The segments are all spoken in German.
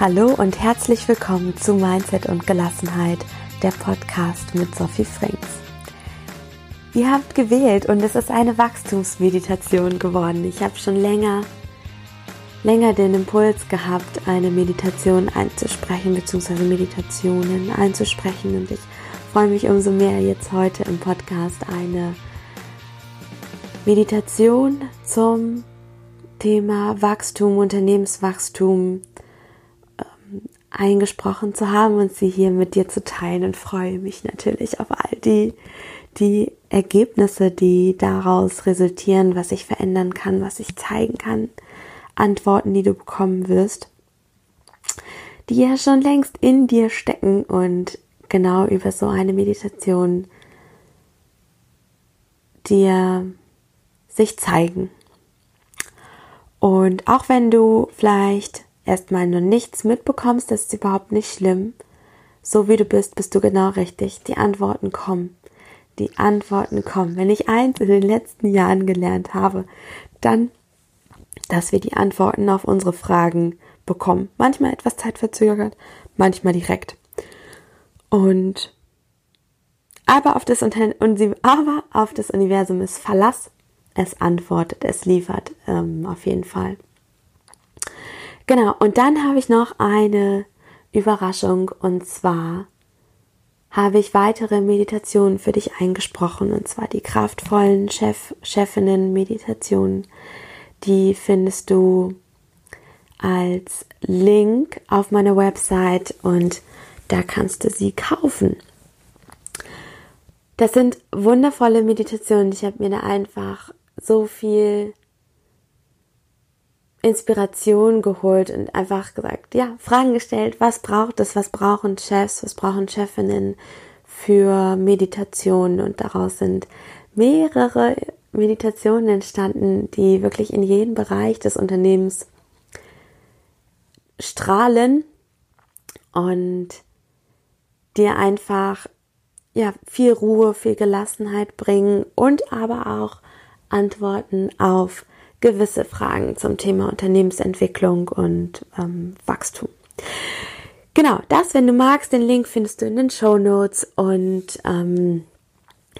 Hallo und herzlich willkommen zu Mindset und Gelassenheit, der Podcast mit Sophie Frings. Ihr habt gewählt und es ist eine Wachstumsmeditation geworden. Ich habe schon länger, länger den Impuls gehabt, eine Meditation einzusprechen, beziehungsweise Meditationen einzusprechen und ich freue mich umso mehr jetzt heute im Podcast eine Meditation zum Thema Wachstum, Unternehmenswachstum eingesprochen zu haben und sie hier mit dir zu teilen und freue mich natürlich auf all die, die Ergebnisse, die daraus resultieren, was ich verändern kann, was ich zeigen kann, Antworten, die du bekommen wirst, die ja schon längst in dir stecken und genau über so eine Meditation dir sich zeigen. Und auch wenn du vielleicht erstmal nur nichts mitbekommst, das ist überhaupt nicht schlimm. So wie du bist, bist du genau richtig. Die Antworten kommen. Die Antworten kommen. Wenn ich eins in den letzten Jahren gelernt habe, dann, dass wir die Antworten auf unsere Fragen bekommen. Manchmal etwas zeitverzögert, manchmal direkt. Und aber auf das, aber auf das Universum ist Verlass. Es antwortet, es liefert ähm, auf jeden Fall. Genau, und dann habe ich noch eine Überraschung und zwar habe ich weitere Meditationen für dich eingesprochen und zwar die kraftvollen Chef, Chefinnen Meditationen. Die findest du als Link auf meiner Website und da kannst du sie kaufen. Das sind wundervolle Meditationen. Ich habe mir da einfach so viel Inspiration geholt und einfach gesagt, ja, Fragen gestellt, was braucht es, was brauchen Chefs, was brauchen Chefinnen für Meditation und daraus sind mehrere Meditationen entstanden, die wirklich in jedem Bereich des Unternehmens strahlen und dir einfach ja viel Ruhe, viel Gelassenheit bringen und aber auch Antworten auf gewisse Fragen zum Thema Unternehmensentwicklung und ähm, Wachstum. Genau, das, wenn du magst, den Link findest du in den Show Notes und ähm,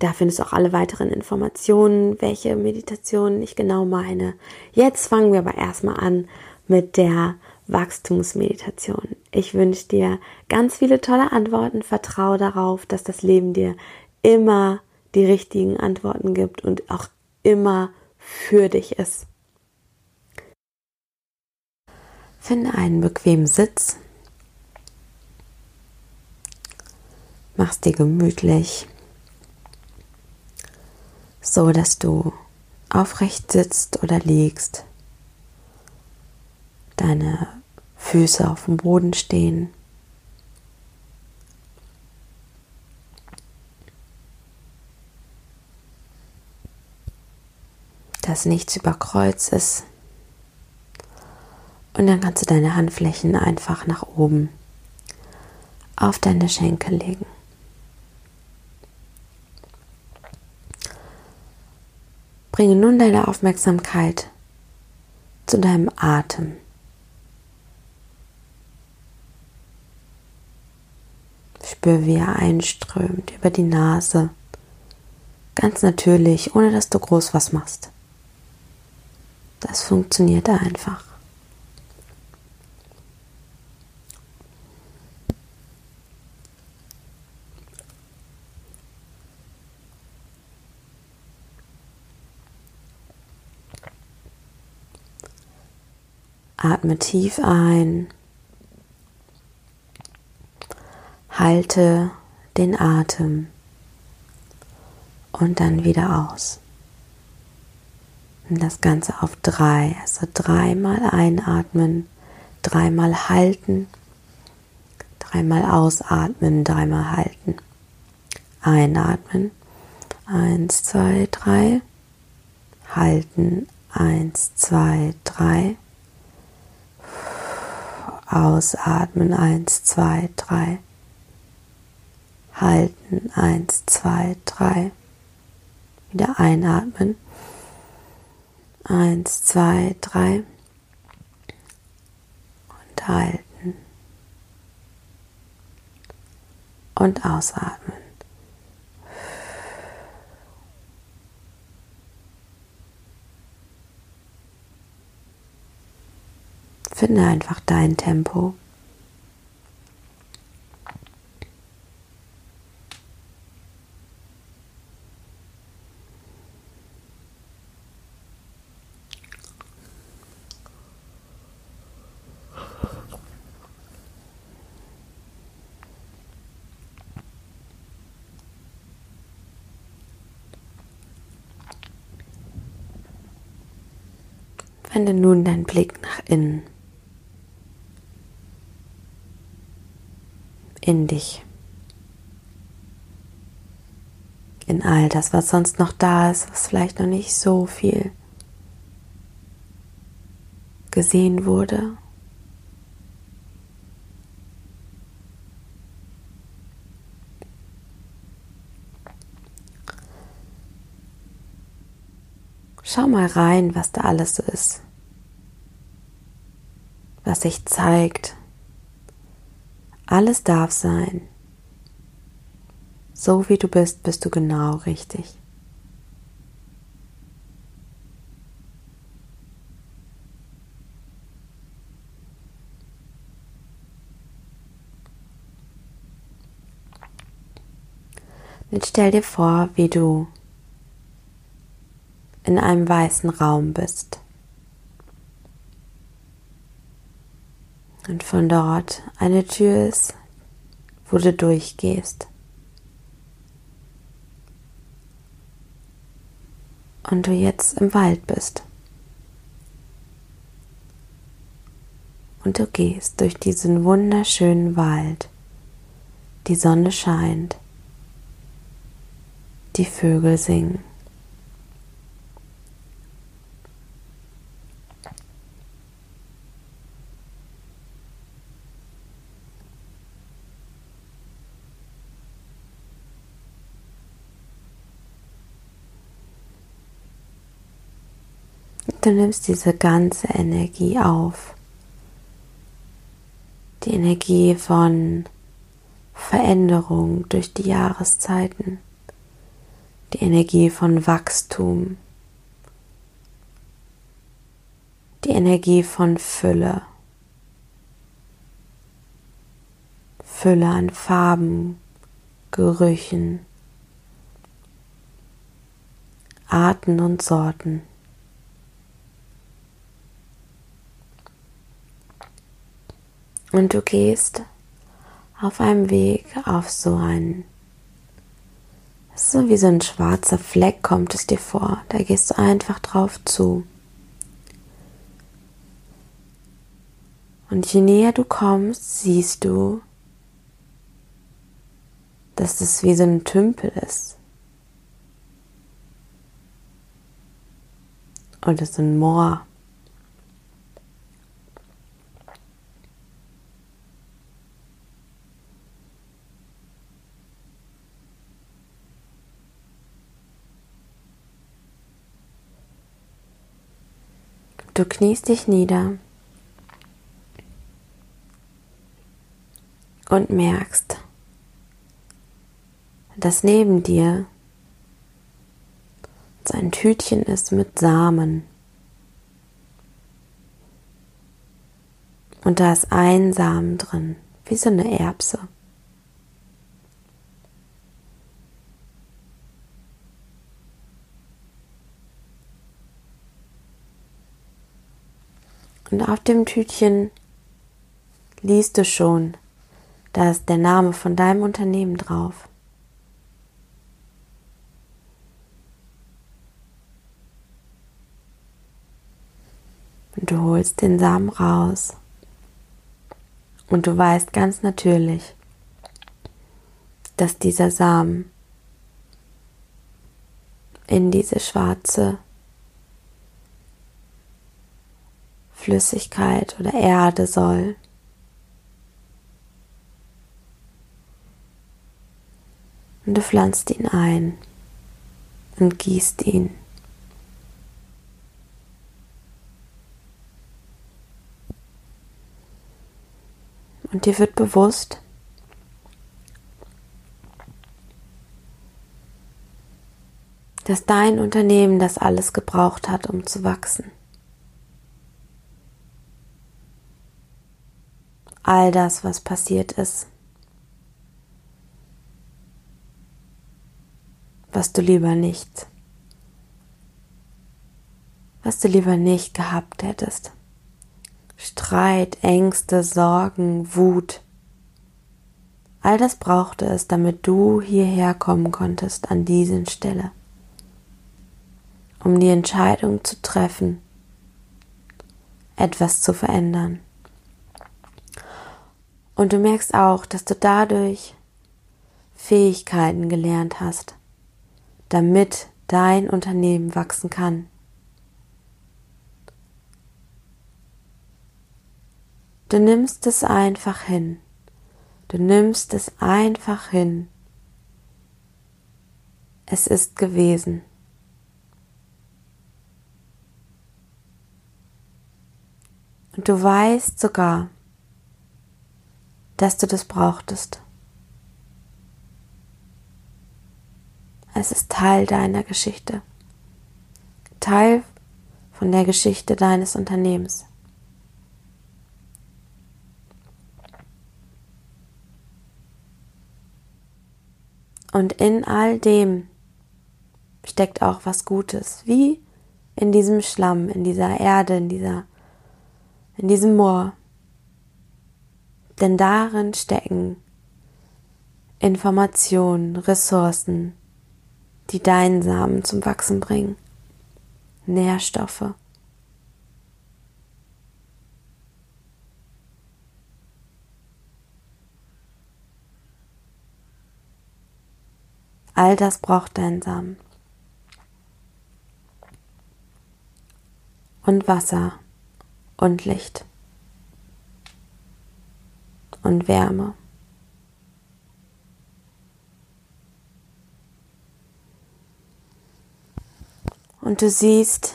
da findest du auch alle weiteren Informationen, welche Meditationen ich genau meine. Jetzt fangen wir aber erstmal an mit der Wachstumsmeditation. Ich wünsche dir ganz viele tolle Antworten. Vertraue darauf, dass das Leben dir immer die richtigen Antworten gibt und auch immer für dich ist. Finde einen bequemen Sitz. Mach's dir gemütlich, so dass du aufrecht sitzt oder liegst. Deine Füße auf dem Boden stehen. Dass nichts über Kreuz ist. Und dann kannst du deine Handflächen einfach nach oben auf deine Schenkel legen. Bringe nun deine Aufmerksamkeit zu deinem Atem. Spür, wie er einströmt über die Nase. Ganz natürlich, ohne dass du groß was machst. Das funktioniert einfach. Atme tief ein. Halte den Atem und dann wieder aus. Und das Ganze auf drei, also dreimal einatmen, dreimal halten, dreimal ausatmen, dreimal halten. Einatmen, eins, zwei, drei, halten, eins, zwei, drei, ausatmen, eins, zwei, drei, halten, eins, zwei, drei, wieder einatmen, Eins, zwei, drei. Und halten. Und ausatmen. Finde einfach dein Tempo. Wende nun deinen Blick nach innen. In dich. In all das, was sonst noch da ist, was vielleicht noch nicht so viel gesehen wurde. Schau mal rein, was da alles ist, was sich zeigt. Alles darf sein. So wie du bist, bist du genau richtig. Jetzt stell dir vor, wie du in einem weißen Raum bist. Und von dort eine Tür ist, wo du durchgehst. Und du jetzt im Wald bist. Und du gehst durch diesen wunderschönen Wald. Die Sonne scheint. Die Vögel singen. Du nimmst diese ganze Energie auf. Die Energie von Veränderung durch die Jahreszeiten. Die Energie von Wachstum. Die Energie von Fülle. Fülle an Farben, Gerüchen, Arten und Sorten. Und du gehst auf einem Weg auf so einen, so wie so ein schwarzer Fleck kommt es dir vor. Da gehst du einfach drauf zu. Und je näher du kommst, siehst du, dass es wie so ein Tümpel ist. Oder so ein Moor. Du kniest dich nieder und merkst, dass neben dir so ein Tütchen ist mit Samen. Und da ist ein Samen drin, wie so eine Erbse. Und auf dem Tütchen liest du schon, da ist der Name von deinem Unternehmen drauf. Und du holst den Samen raus. Und du weißt ganz natürlich, dass dieser Samen in diese schwarze Flüssigkeit oder Erde soll. Und du pflanzt ihn ein und gießt ihn. Und dir wird bewusst, dass dein Unternehmen das alles gebraucht hat, um zu wachsen. All das, was passiert ist, was du lieber nicht, was du lieber nicht gehabt hättest. Streit, Ängste, Sorgen, Wut. All das brauchte es, damit du hierher kommen konntest an diesen Stelle, um die Entscheidung zu treffen, etwas zu verändern. Und du merkst auch, dass du dadurch Fähigkeiten gelernt hast, damit dein Unternehmen wachsen kann. Du nimmst es einfach hin. Du nimmst es einfach hin. Es ist gewesen. Und du weißt sogar, dass du das brauchtest. Es ist Teil deiner Geschichte. Teil von der Geschichte deines Unternehmens. Und in all dem steckt auch was Gutes, wie in diesem Schlamm, in dieser Erde, in dieser, in diesem Moor. Denn darin stecken Informationen, Ressourcen, die deinen Samen zum Wachsen bringen, Nährstoffe. All das braucht dein Samen. Und Wasser und Licht und Wärme. Und du siehst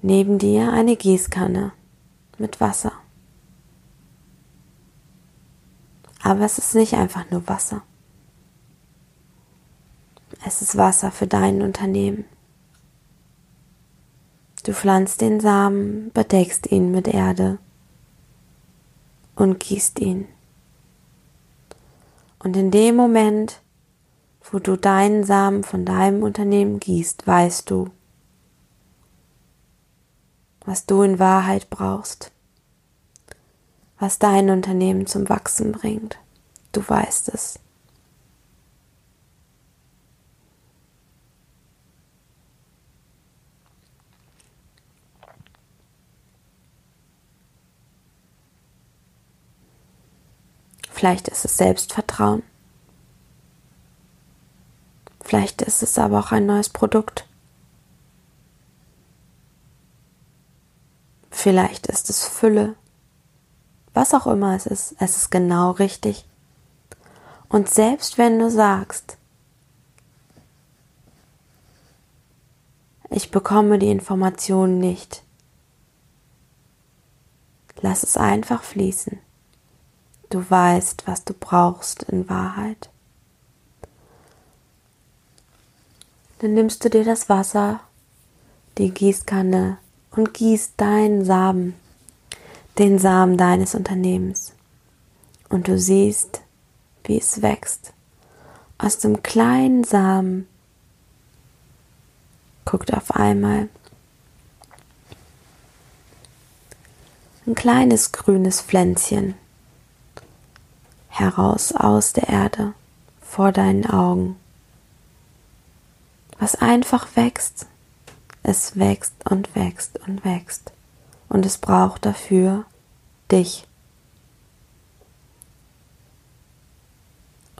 neben dir eine Gießkanne mit Wasser. Aber es ist nicht einfach nur Wasser. Es ist Wasser für dein Unternehmen. Du pflanzt den Samen, bedeckst ihn mit Erde und gießt ihn. Und in dem Moment, wo du deinen Samen von deinem Unternehmen gießt, weißt du, was du in Wahrheit brauchst was dein Unternehmen zum Wachsen bringt. Du weißt es. Vielleicht ist es Selbstvertrauen. Vielleicht ist es aber auch ein neues Produkt. Vielleicht ist es Fülle was auch immer es ist, es ist genau richtig. Und selbst wenn du sagst, ich bekomme die Informationen nicht, lass es einfach fließen. Du weißt, was du brauchst in Wahrheit. Dann nimmst du dir das Wasser, die Gießkanne und gießt deinen Samen den Samen deines Unternehmens und du siehst, wie es wächst. Aus dem kleinen Samen guckt auf einmal ein kleines grünes Pflänzchen heraus aus der Erde vor deinen Augen, was einfach wächst. Es wächst und wächst und wächst und es braucht dafür dich.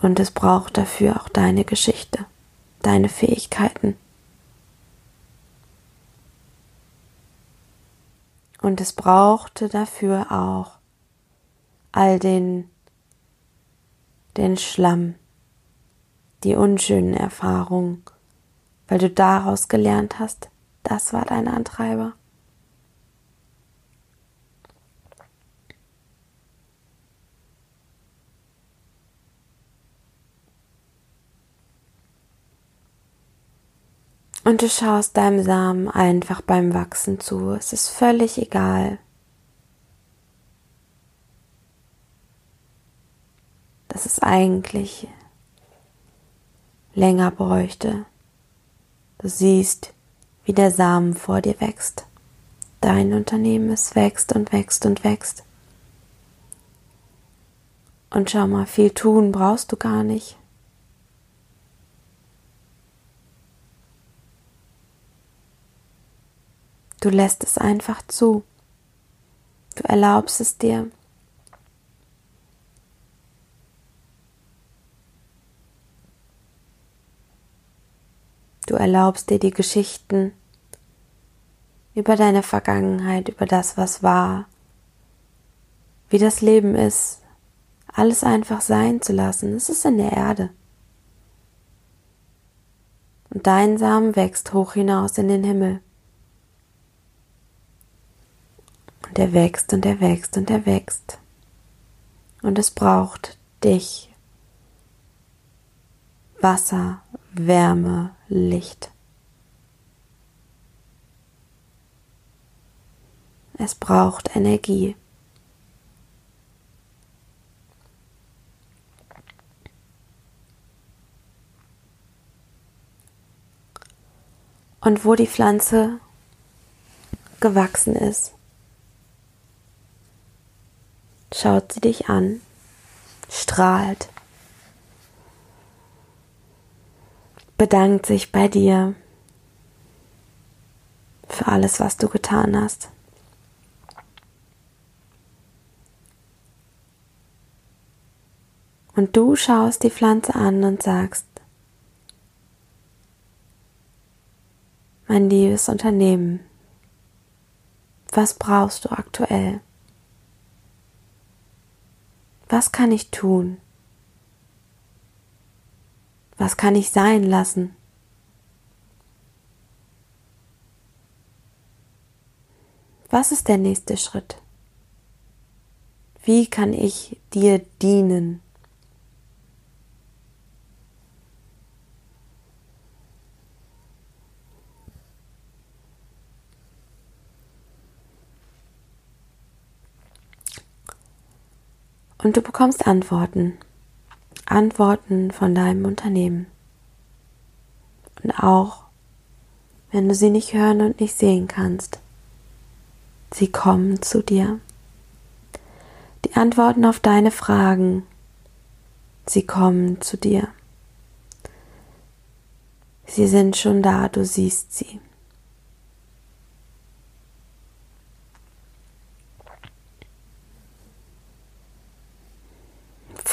Und es braucht dafür auch deine Geschichte, deine Fähigkeiten. Und es brauchte dafür auch all den, den Schlamm, die unschönen Erfahrungen, weil du daraus gelernt hast, das war dein Antreiber. Und du schaust deinem Samen einfach beim Wachsen zu. Es ist völlig egal, dass es eigentlich länger bräuchte. Du siehst, wie der Samen vor dir wächst. Dein Unternehmen, es wächst und wächst und wächst. Und schau mal, viel tun brauchst du gar nicht. Du lässt es einfach zu. Du erlaubst es dir. Erlaubst dir die Geschichten über deine Vergangenheit, über das, was war, wie das Leben ist, alles einfach sein zu lassen. Es ist in der Erde. Und dein Samen wächst hoch hinaus in den Himmel. Und er wächst und er wächst und er wächst. Und es braucht dich. Wasser, Wärme, Licht. Es braucht Energie. Und wo die Pflanze gewachsen ist, schaut sie dich an, strahlt, bedankt sich bei dir für alles, was du getan hast. Und du schaust die Pflanze an und sagst, mein liebes Unternehmen, was brauchst du aktuell? Was kann ich tun? Was kann ich sein lassen? Was ist der nächste Schritt? Wie kann ich dir dienen? Und du bekommst Antworten. Antworten von deinem Unternehmen. Und auch, wenn du sie nicht hören und nicht sehen kannst, sie kommen zu dir. Die Antworten auf deine Fragen, sie kommen zu dir. Sie sind schon da, du siehst sie.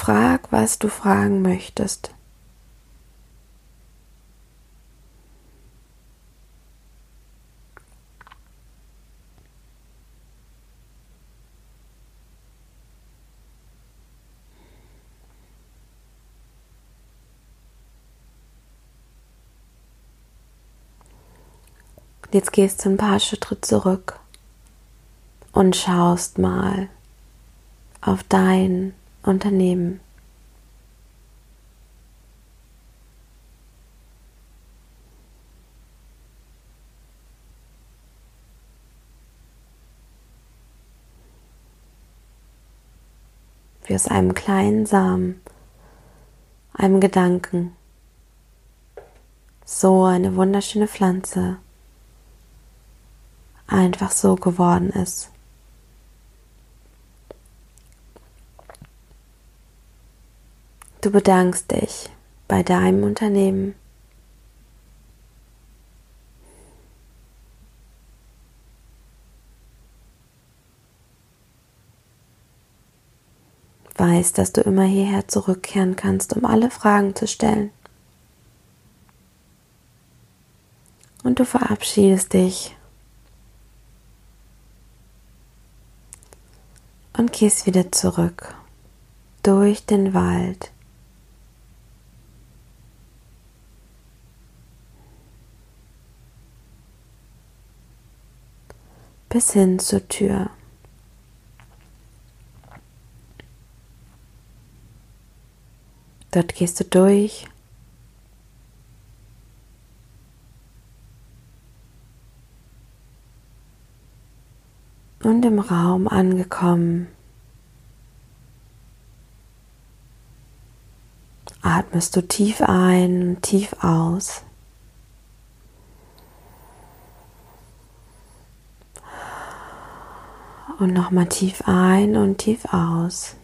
Frag, was du fragen möchtest. Jetzt gehst du ein paar Schritte zurück und schaust mal auf dein Unternehmen. Wie aus einem kleinen Samen, einem Gedanken, so eine wunderschöne Pflanze einfach so geworden ist. Du bedankst dich bei deinem Unternehmen. Weißt, dass du immer hierher zurückkehren kannst, um alle Fragen zu stellen. Und du verabschiedest dich und gehst wieder zurück durch den Wald bis hin zur Tür. Dort gehst du durch. Und im Raum angekommen, atmest du tief ein und tief aus. Und nochmal tief ein und tief aus.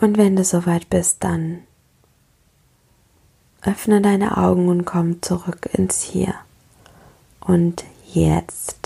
Und wenn du soweit bist, dann öffne deine Augen und komm zurück ins Hier und Jetzt.